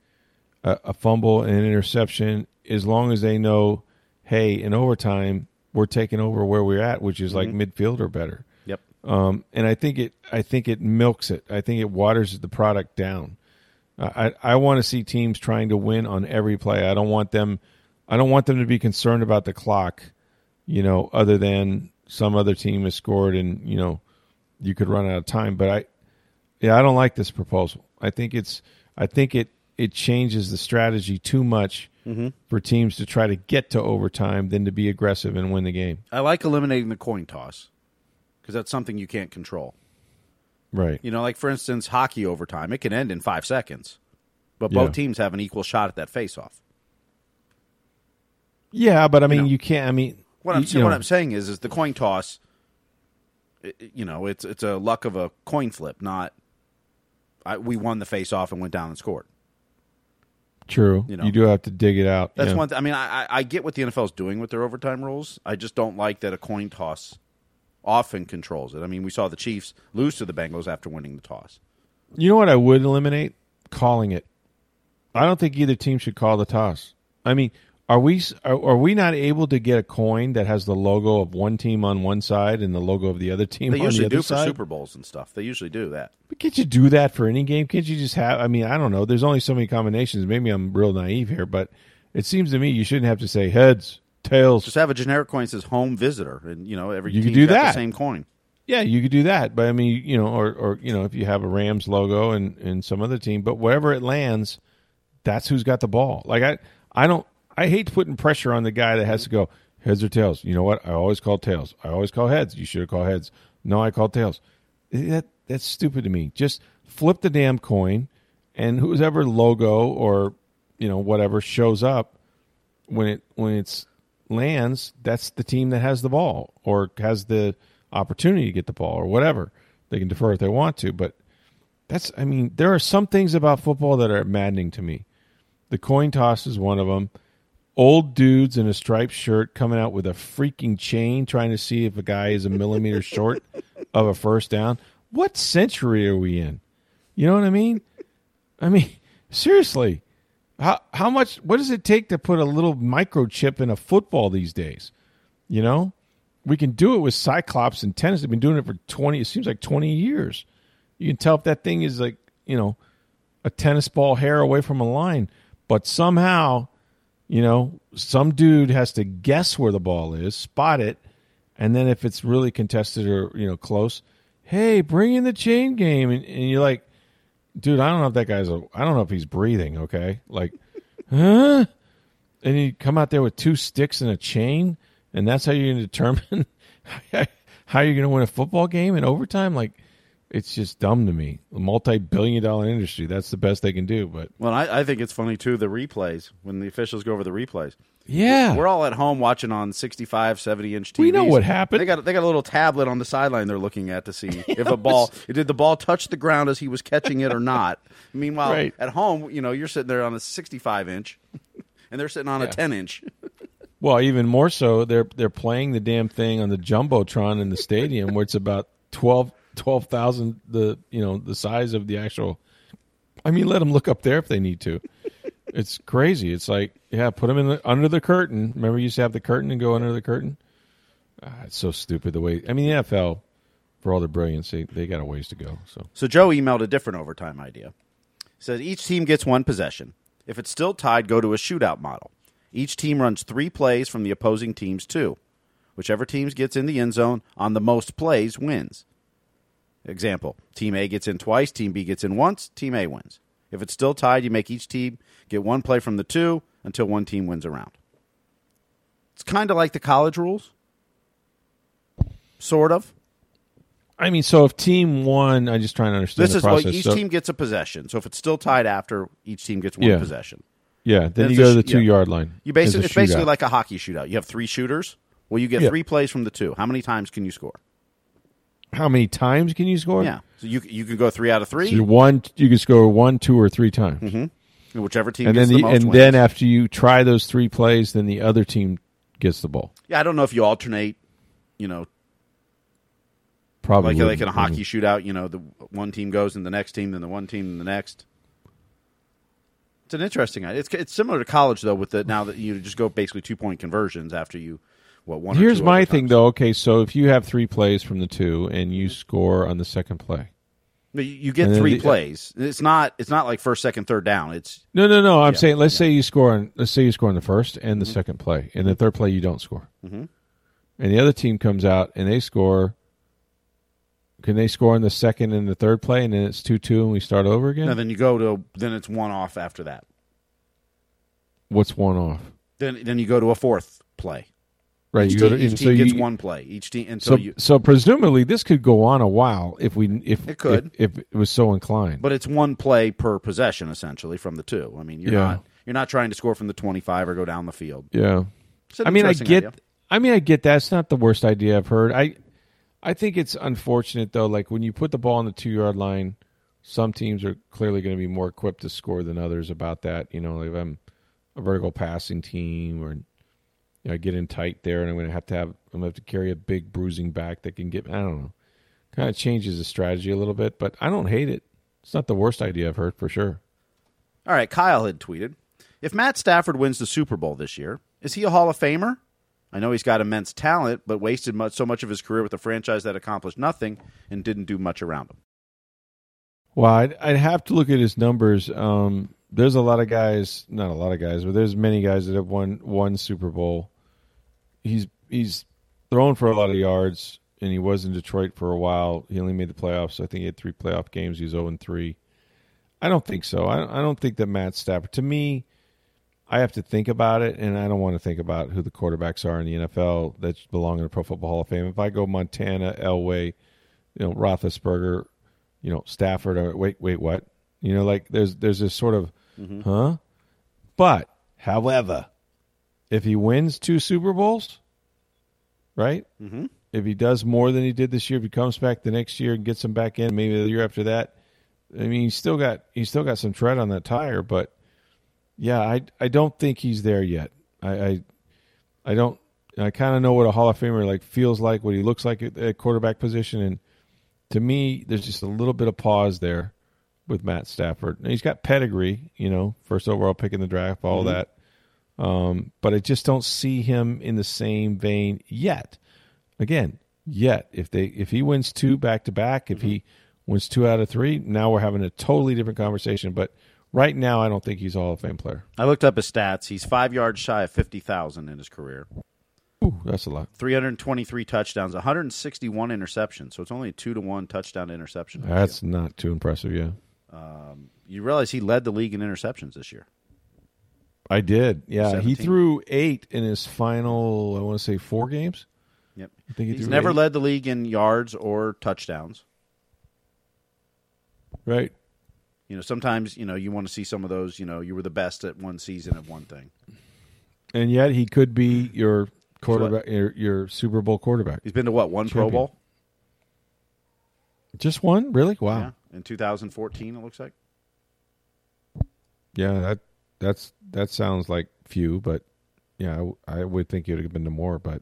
Speaker 1: a, a fumble and an interception as long as they know, hey, in overtime we're taking over where we're at, which is like midfield or better.
Speaker 2: yep.
Speaker 1: Um, and I think it, I think it milks it. I think it waters the product down. I, I want to see teams trying to win on every play. I don't want them, I don't want them to be concerned about the clock, you know, other than some other team has scored and you know, you could run out of time. But I, yeah, I don't like this proposal. I think it's, I think it, it changes the strategy too much mm-hmm. for teams to try to get to overtime than to be aggressive and win the game.
Speaker 2: I like eliminating the coin toss because that's something you can't control.
Speaker 1: Right.
Speaker 2: You know, like for instance, hockey overtime, it can end in five seconds, but both
Speaker 1: Yeah.
Speaker 2: teams have an equal shot at that face-off.
Speaker 1: Yeah, but I mean,
Speaker 2: know.
Speaker 1: you can't. I mean,
Speaker 2: What I'm
Speaker 1: you- you
Speaker 2: what I'm saying is, is the coin toss. You know, it's it's a luck of a coin flip, not. I, we won the face-off and went down and scored.
Speaker 1: True.
Speaker 2: you know?
Speaker 1: You, do have to dig it out.
Speaker 2: That's
Speaker 1: yeah.
Speaker 2: one. Th- I mean, I, I- I get what the NFL is doing with their overtime rules. I just don't like that a coin toss often controls it. I mean, we saw the Chiefs lose to the Bengals after winning the toss.
Speaker 1: You know what I would eliminate? Calling it. I don't think either team should call the toss. I mean, are we are, are we not able to get a coin that has the logo of one team on one side and the logo of the other team
Speaker 2: They
Speaker 1: on
Speaker 2: usually
Speaker 1: the other
Speaker 2: do for
Speaker 1: side?
Speaker 2: Super Bowls and stuff. They usually do that.
Speaker 1: But can't you do that for any game? Can't you just have? I mean, I don't know. There's only so many combinations. Maybe I'm real naive here, but it seems to me you shouldn't have to say heads, tails.
Speaker 2: Just have a generic coin that says home visitor, and you know every
Speaker 1: You could do that.
Speaker 2: the same coin.
Speaker 1: Yeah, you could do that, but I mean, you know, or or you know, if you have a Rams logo and and some other team, but wherever it lands, that's who's got the ball. Like I, I don't, I hate putting pressure on the guy that has to go heads or tails. You know what? I always call tails. I always call heads. You should have called heads. No, I called tails. Eh, that that's stupid to me. Just flip the damn coin, and whoever logo or you know whatever shows up when it when it's lands, that's the team that has the ball or has the opportunity to get the ball or whatever. They can defer if they want to, but that's I mean, there are some things about football that are maddening to me. The coin toss is one of them. Old dudes in a striped shirt coming out with a freaking chain trying to see if a guy is a millimeter short of a first down. What century are we in? You know what I mean? I mean, seriously. How how much what does it take to put a little microchip in a football these days? You know? We can do it with Cyclops and tennis. They've been doing it for 20 it seems like 20 years. You can tell if that thing is like, you know, a tennis ball hair away from a line, but somehow, you know, some dude has to guess where the ball is, spot it, and then if it's really contested or, you know, close, hey, bring in the chain game and, and you're like dude, I don't know if that guy's a, I don't know if he's breathing. Okay, like, huh? And you come out there with two sticks and a chain, and that's how you're going to determine how you're going to win a football game in overtime. Like, it's just dumb to me. A multi-billion-dollar industry. That's the best they can do. But
Speaker 2: Well, I, I think it's funny too the replays when the officials go over the replays.
Speaker 1: yeah,
Speaker 2: We're all at home watching on 65, 70 inch TVs.
Speaker 1: We know what happened.
Speaker 2: They got they got a little tablet on the sideline they're looking at to see if a ball did the ball touch the ground as he was catching it or not. Meanwhile,
Speaker 1: Right.
Speaker 2: at home, you know, you're sitting there on a 65 inch, and they're sitting on a 10 inch.
Speaker 1: Well, even more so, they're they're playing the damn thing on the jumbotron in the stadium, where it's about 12 12,000 the you know the size of the actual I mean, let them look up there if they need to. it's crazy. It's like, yeah, put them in the, under the curtain. Remember, you used to have the curtain and go under the curtain. Ah, it's so stupid the way. I mean, the NFL, for all their brilliance, they, they got a ways to go. So
Speaker 2: So Joe emailed a different overtime idea. He says each team gets one possession. If it's still tied, go to a shootout model. Each team runs three plays from the opposing team's two. Whichever team gets in the end zone on the most plays wins. Example: Team A gets in twice, Team B gets in once, Team A wins. If it's still tied, you make each team get one play from the two until one team wins a round. It's kind of like the college rules, sort of.
Speaker 1: I mean, so if team one, I'm just trying to understand
Speaker 2: This is
Speaker 1: process.
Speaker 2: each
Speaker 1: So-
Speaker 2: team gets a possession. So if it's still tied after, each team gets one
Speaker 1: Yeah.
Speaker 2: possession.
Speaker 1: yeah, then
Speaker 2: It's
Speaker 1: you go to the two
Speaker 2: yeah.
Speaker 1: yard line.
Speaker 2: You basically it's basically like a hockey shootout. You have three shooters. Well, you get
Speaker 1: Yeah.
Speaker 2: three plays from the two. How many times can you score?
Speaker 1: How many times can you score?
Speaker 2: Yeah, so you you can go three out of three.
Speaker 1: So one, you can score one, two, or three times,
Speaker 2: Mm-hmm. Whichever team
Speaker 1: and
Speaker 2: gets
Speaker 1: then
Speaker 2: the,
Speaker 1: the,
Speaker 2: most
Speaker 1: and
Speaker 2: wins.
Speaker 1: then after you try those three plays, then the other team gets the ball.
Speaker 2: yeah, I don't know if you alternate. You know,
Speaker 1: Probably
Speaker 2: like like in a hockey shootout. You know, the one team goes in the next team, then the one team in the next. It's an interesting. It's it's similar to college though, with the now that you just go basically two point conversions after you what one.
Speaker 1: Here's my thing, though. Okay, so if you have three plays from the two and you score on the second play,
Speaker 2: You get three
Speaker 1: the-
Speaker 2: plays. It's not it's not like first, second, third down. It's
Speaker 1: no, no, no. I'm
Speaker 2: Yeah,
Speaker 1: saying let's say you score on let's say you score on the first and the
Speaker 2: Mm-hmm.
Speaker 1: second play, and the third play you don't score, mm-hmm. and the other team comes out and they score. Can they score on the second and the third play, and then it's two two, and we start over again?
Speaker 2: no, then you go to then it's one off after that.
Speaker 1: What's one off?
Speaker 2: Then then you go to a fourth play.
Speaker 1: Right,
Speaker 2: Each
Speaker 1: you go
Speaker 2: team,
Speaker 1: to,
Speaker 2: each team
Speaker 1: so
Speaker 2: gets
Speaker 1: you,
Speaker 2: one play. Each team until
Speaker 1: So,
Speaker 2: you.
Speaker 1: so presumably this could go on a while if we if
Speaker 2: It could.
Speaker 1: if, if it was so inclined.
Speaker 2: But it's one play per possession essentially from the two. I mean, you're
Speaker 1: Yeah.
Speaker 2: not you're not trying to score from the 25 or go down the field.
Speaker 1: yeah, I mean, I get.
Speaker 2: idea.
Speaker 1: I mean, I get that. It's not the worst idea I've heard. I, I think it's unfortunate though. Like when you put the ball on the two yard line, some teams are clearly going to be more equipped to score than others about that. You know, like if I'm a vertical passing team or you know, I get in tight there, and I'm going to have to have I'm going to have to carry a big bruising back that can get. I don't know. Kind of changes the strategy a little bit, but I don't hate it. It's not the worst idea I've heard for sure.
Speaker 2: All right, Kyle had tweeted, "If Matt Stafford wins the Super Bowl this year, is he a Hall of Famer? I know he's got immense talent, but wasted much, so much of his career with a franchise that accomplished nothing and didn't do much around him."
Speaker 1: Well, I'd, I'd have to look at his numbers. Um, there's a lot of guys, not a lot of guys, but there's many guys that have won one Super Bowl. He's he's thrown for a lot of yards, and he was in Detroit for a while. He only made the playoffs. I think he had three playoff games. He's 0 3. I don't think so. I, I don't think that Matt Stafford. To me, I have to think about it, and I don't want to think about who the quarterbacks are in the NFL that belong in the Pro Football Hall of Fame. If I go Montana, Elway, you know Roethlisberger, you know Stafford. Uh, wait, wait, what? You know, like there's there's this sort of, huh? But however, if he wins two Super Bowls, right? Mm-hmm. If he does more than he did this year, if he comes back the next year and gets him back in, maybe the year after that. I mean, he's still got he's still got some tread on that tire, but yeah, I I don't think he's there yet. I I, I don't. I kind of know what a Hall of Famer like feels like, what he looks like at, at quarterback position, and to me, there's just a little bit of pause there with Matt Stafford. And he's got pedigree, you know, first overall pick in the draft, all that. Um, but I just don't see him in the same vein yet. Again, yet if they if he wins two back to back, if he wins two out of three, now we're having a totally different conversation. But right now, I don't think he's a Hall of Fame player.
Speaker 2: I looked up his stats. He's five yards shy of 50,000 in his career.
Speaker 1: Ooh, that's a lot.
Speaker 2: 323 touchdowns, 161 interceptions. So it's only a two to one touchdown to interception.
Speaker 1: That's not too impressive. Yeah, Um,
Speaker 2: you realize he led the league in interceptions this year.
Speaker 1: I did. Yeah, he threw eight in his final. I want to say four games.
Speaker 2: Yep.
Speaker 1: I think he
Speaker 2: He's never
Speaker 1: eight.
Speaker 2: led the league in yards or touchdowns.
Speaker 1: Right.
Speaker 2: You know, sometimes you know you want to see some of those. You know, you were the best at one season of one thing.
Speaker 1: And yet he could be your quarterback, your, your Super Bowl quarterback.
Speaker 2: He's been to what one Pro Bowl?
Speaker 1: Just one, really? Wow.
Speaker 2: Yeah, in 2014, it looks like.
Speaker 1: Yeah, that that's that sounds like few, but yeah, I would think it would have been to more. But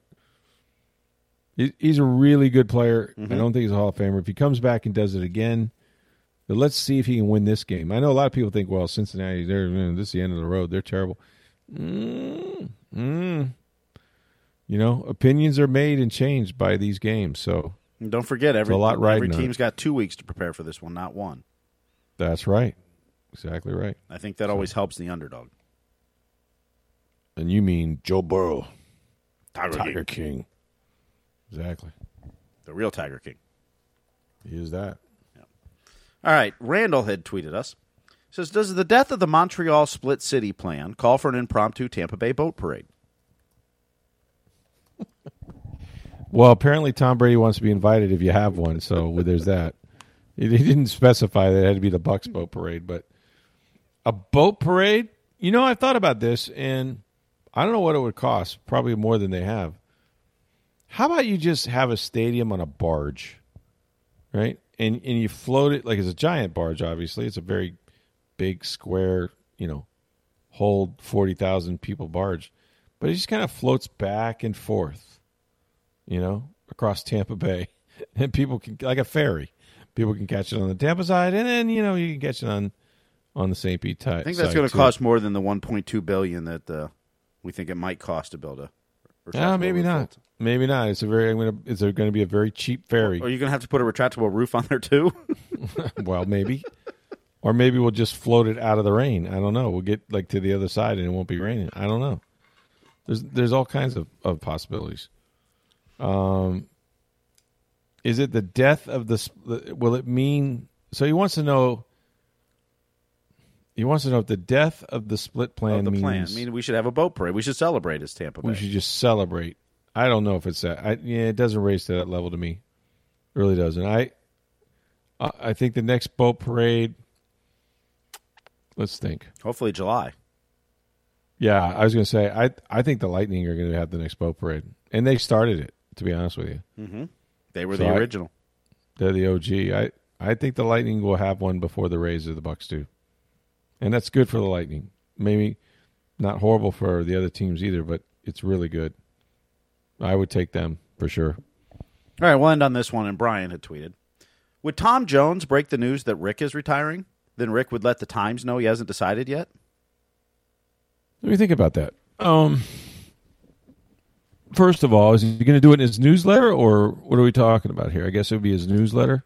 Speaker 1: he, he's a really good player. I don't think he's a Hall of Famer. If he comes back and does it again, But let's see if he can win this game. I know a lot of people think, well, Cincinnati, they're this is the end of the road. They're terrible. Mm, mm. You know, opinions are made and changed by these games. So
Speaker 2: and don't forget, every
Speaker 1: a lot
Speaker 2: every team's got two weeks to prepare for this one, not one.
Speaker 1: That's right. Exactly right.
Speaker 2: I think that always helps the underdog.
Speaker 1: And you mean Joe Burrow,
Speaker 2: Tiger,
Speaker 1: Tiger King. King. Exactly.
Speaker 2: The real Tiger King.
Speaker 1: He is that.
Speaker 2: Yeah. All right. Randall had tweeted us. Says, does the death of the Montreal split city plan call for an impromptu Tampa Bay boat parade?
Speaker 1: well, apparently Tom Brady wants to be invited if you have one, so there's that. He didn't specify that it had to be the Bucs boat parade, but a boat parade. You know, I thought about this, and I don't know what it would cost. Probably more than they have. How about you just have a stadium on a barge, right? And and you float it like it's a giant barge. Obviously, it's a very big square, you know, hold forty thousand people barge, but it just kind of floats back and forth, you know, across Tampa Bay, and people can like a ferry. People can catch it on the Tampa side, and then you know you can catch it on on the St. Pete side.
Speaker 2: I think that's going to cost more than the 1.2 billion that uh, we think it might cost to build a.
Speaker 1: Yeah, maybe not. Maybe not. It's a very. I'm gonna. It's going to be a very cheap ferry.
Speaker 2: Are you going to have to put a retractable roof on there too?
Speaker 1: well, maybe, or maybe we'll just float it out of the rain. I don't know. We'll get like to the other side and it won't be raining. I don't know. There's there's all kinds of, of possibilities. Um, is it the death of the? Will it mean? So he wants to know he wants to know if the death of the split plan
Speaker 2: of the
Speaker 1: means.
Speaker 2: Plan. I mean, we should have a boat parade. We should celebrate as Tampa Bay.
Speaker 1: We should just celebrate. I don't know if it's that. I, yeah, it doesn't raise to that level to me. It really doesn't. I, I think the next boat parade. Let's think.
Speaker 2: Hopefully July.
Speaker 1: Yeah, I was going to say I I think the Lightning are going to have the next boat parade, and they started it. To be honest with you,
Speaker 2: mm-hmm. they were so the original.
Speaker 1: I, they're the OG. I I think the Lightning will have one before the Rays or the Bucs do and that's good for the Lightning. Maybe not horrible for the other teams either, but it's really good. I would take them for sure.
Speaker 2: All right, we'll end on this one. And Brian had tweeted Would Tom Jones break the news that Rick is retiring? Then Rick would let the Times know he hasn't decided yet?
Speaker 1: Let me think about that. Um, first of all, is he going to do it in his newsletter, or what are we talking about here? I guess it would be his newsletter,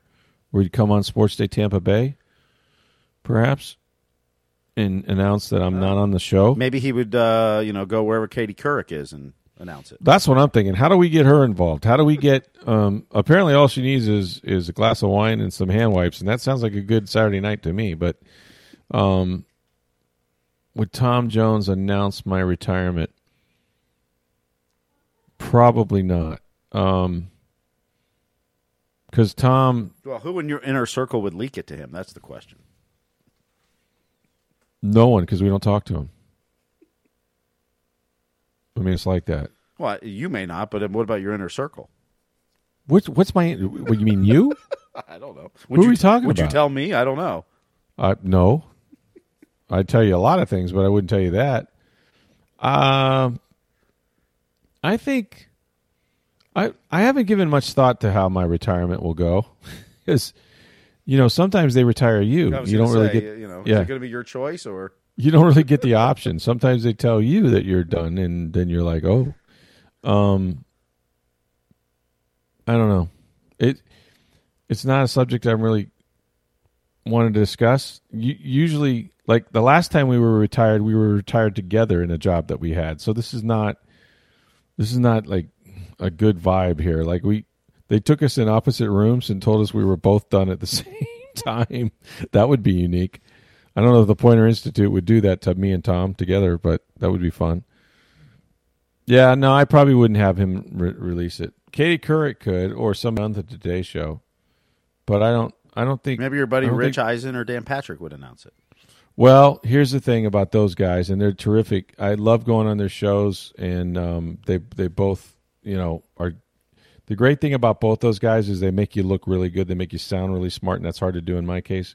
Speaker 1: where he'd come on Sports Day Tampa Bay, perhaps and announce that I'm not on the show.
Speaker 2: Maybe he would, uh, you know, go wherever Katie Couric is and announce it.
Speaker 1: That's what I'm thinking. How do we get her involved? How do we get? Um, apparently, all she needs is is a glass of wine and some hand wipes, and that sounds like a good Saturday night to me. But um, would Tom Jones announce my retirement? Probably not. Um, because Tom.
Speaker 2: Well, who in your inner circle would leak it to him? That's the question.
Speaker 1: No one, because we don't talk to him. I mean, it's like that.
Speaker 2: Well, you may not, but what about your inner circle?
Speaker 1: What's what's my? What you mean you?
Speaker 2: I don't know.
Speaker 1: Would Who are we talking
Speaker 2: would
Speaker 1: about?
Speaker 2: Would you tell me? I don't know.
Speaker 1: Uh, no, I'd tell you a lot of things, but I wouldn't tell you that. Um, I think I I haven't given much thought to how my retirement will go, because you know, sometimes they retire you. You don't really
Speaker 2: say,
Speaker 1: get.
Speaker 2: You know, yeah. is it going to be your choice or?
Speaker 1: You don't really get the option. Sometimes they tell you that you're done, and then you're like, oh, um, I don't know. It it's not a subject I'm really wanting to discuss. usually, like the last time we were retired, we were retired together in a job that we had. So this is not this is not like a good vibe here. Like we they took us in opposite rooms and told us we were both done at the same time. That would be unique. I don't know if the Poynter Institute would do that to me and Tom together, but that would be fun. Yeah, no, I probably wouldn't have him re- release it. Katie Couric could, or some on the Today Show, but I don't. I don't think
Speaker 2: maybe your buddy Rich think, Eisen or Dan Patrick would announce it.
Speaker 1: Well, here's the thing about those guys, and they're terrific. I love going on their shows, and um, they they both you know are the great thing about both those guys is they make you look really good. They make you sound really smart, and that's hard to do in my case.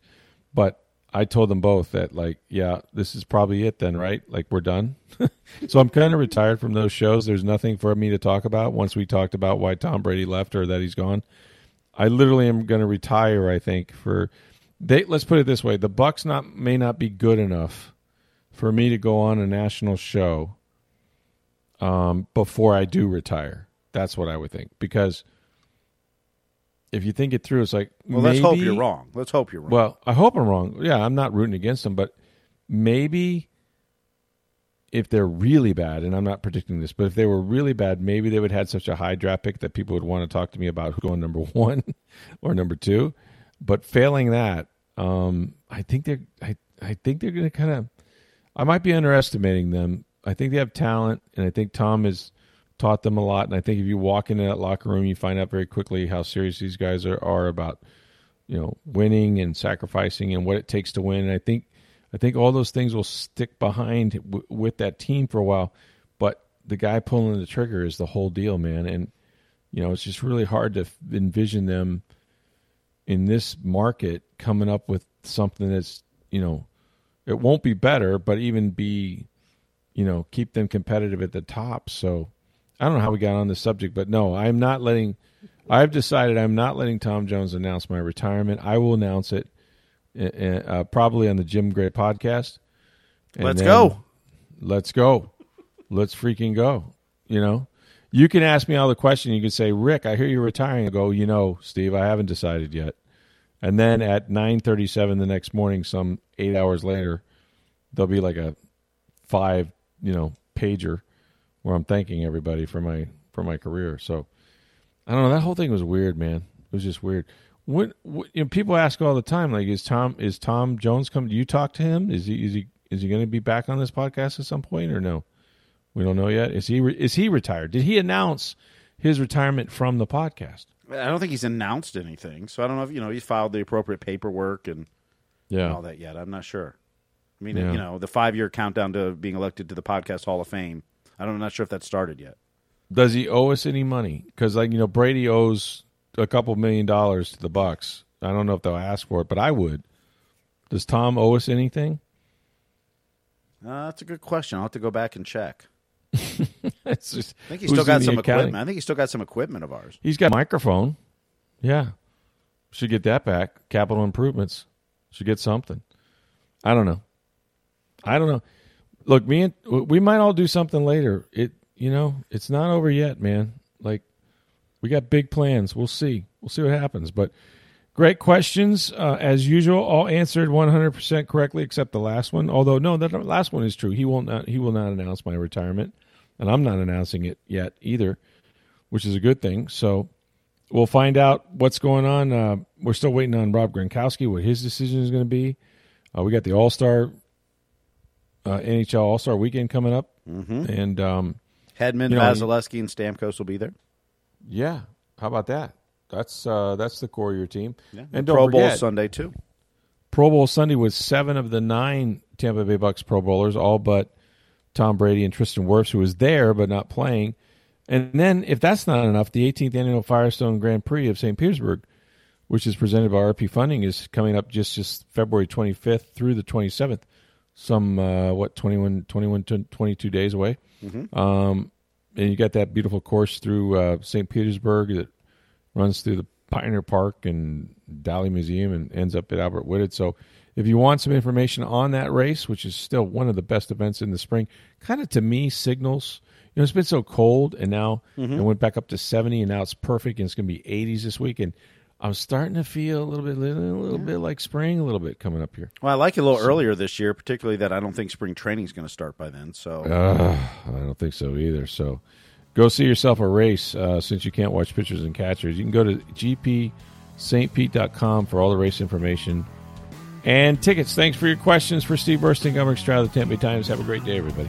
Speaker 1: But I told them both that, like, yeah, this is probably it then, right? Like, we're done. so I'm kind of retired from those shows. There's nothing for me to talk about once we talked about why Tom Brady left or that he's gone. I literally am going to retire, I think, for they let's put it this way: the Bucs not may not be good enough for me to go on a national show um, before I do retire. That's what I would think because if you think it through, it's like
Speaker 2: Well,
Speaker 1: maybe,
Speaker 2: let's hope you're wrong. Let's hope you're wrong.
Speaker 1: Well, I hope I'm wrong. Yeah, I'm not rooting against them, but maybe if they're really bad, and I'm not predicting this, but if they were really bad, maybe they would have had such a high draft pick that people would want to talk to me about who's going number one or number two. But failing that, um, I think they're I, I think they're going to kind of. I might be underestimating them. I think they have talent, and I think Tom has taught them a lot. And I think if you walk into that locker room, you find out very quickly how serious these guys are, are about you know winning and sacrificing and what it takes to win. And I think I think all those things will stick behind w- with that team for a while. But the guy pulling the trigger is the whole deal, man. And you know it's just really hard to envision them in this market coming up with something that's you know it won't be better, but even be you know keep them competitive at the top. So I don't know how we got on the subject, but no, I'm not letting. I've decided I'm not letting Tom Jones announce my retirement. I will announce it uh, uh, probably on the Jim Gray podcast.
Speaker 2: Let's go.
Speaker 1: Let's go. Let's freaking go. You know, you can ask me all the question. You can say, Rick, I hear you're retiring. I go, you know, Steve, I haven't decided yet. And then at 9:37 the next morning, some eight hours later, there'll be like a five, you know, pager where I'm thanking everybody for my for my career. So I don't know. That whole thing was weird, man. It was just weird. What, what you know, people ask all the time, like, is Tom is Tom Jones coming? Do you talk to him? Is he is he is he going to be back on this podcast at some point or no? We don't know yet. Is he re- is he retired? Did he announce his retirement from the podcast?
Speaker 2: I don't think he's announced anything, so I don't know if you know he's filed the appropriate paperwork and
Speaker 1: Yeah.
Speaker 2: all that yet. I'm not sure. I mean,
Speaker 1: Yeah.
Speaker 2: you know, the five year countdown to being elected to the podcast Hall of Fame. I don't, I'm not sure if that started yet.
Speaker 1: Does he owe us any money? Because like you know, Brady owes a couple million dollars to the Bucs. I don't know if they'll ask for it, but I would. Does Tom owe us anything?
Speaker 2: Uh, that's a good question. I'll have to go back and check.
Speaker 1: just,
Speaker 2: I think he's still got some
Speaker 1: accounting?
Speaker 2: equipment. I think he's still got some equipment of ours.
Speaker 1: He's got a microphone. Yeah. Should get that back. Capital improvements. Should get something. I don't know. I don't know. Look, me and we might all do something later. It you know, it's not over yet, man. Like we got big plans. We'll see. We'll see what happens. But great questions uh, as usual. All answered 100% correctly except the last one. Although no, that last one is true. He will not he will not announce my retirement, and I'm not announcing it yet either, which is a good thing. So we'll find out what's going on. Uh, we're still waiting on Rob Gronkowski, what his decision is going to be. Uh, we got the All Star uh, NHL All Star Weekend coming up, mm-hmm. and um,
Speaker 2: Hedman,
Speaker 1: You know,
Speaker 2: Vasilevskiy, and Stamkos will be there.
Speaker 1: yeah, how about that? That's uh, that's the core of your team.
Speaker 2: Yeah.
Speaker 1: And don't
Speaker 2: Pro Bowl Sunday too.
Speaker 1: Pro Bowl Sunday with seven of the nine Tampa Bay Bucs Pro Bowlers, all but Tom Brady and Tristan Wirfs, who was there but not playing. And then, if that's not enough, the 18th annual Firestone Grand Prix of St. Petersburg, which is presented by RP Funding, is coming up just, just February 25th through the 27th. Some, uh, what, 21, 21 22 days away. Um, and you got that beautiful course through uh, St. Petersburg that runs through the Pioneer Park and Dali Museum and ends up at Albert Whitted. So if you want some information on that race, which is still one of the best events in the spring, kind of to me signals, you know, it's been so cold and now it went back up to 70 and now it's perfect and it's going to be 80s this week. And I'm starting to feel a little bit, a little bit like spring a little bit coming up here.
Speaker 2: Well, I like it a little earlier this year, particularly that I don't think spring training is going to start by then. So
Speaker 1: Uh, I don't think so either. So go see yourself a race uh, since you can't watch pitchers and catchers. You can go to gpstpete.com for all the race information and tickets. Thanks for your questions for Steve Bursting, Governor Stroud the Tampa Bay Times. Have a great day, everybody.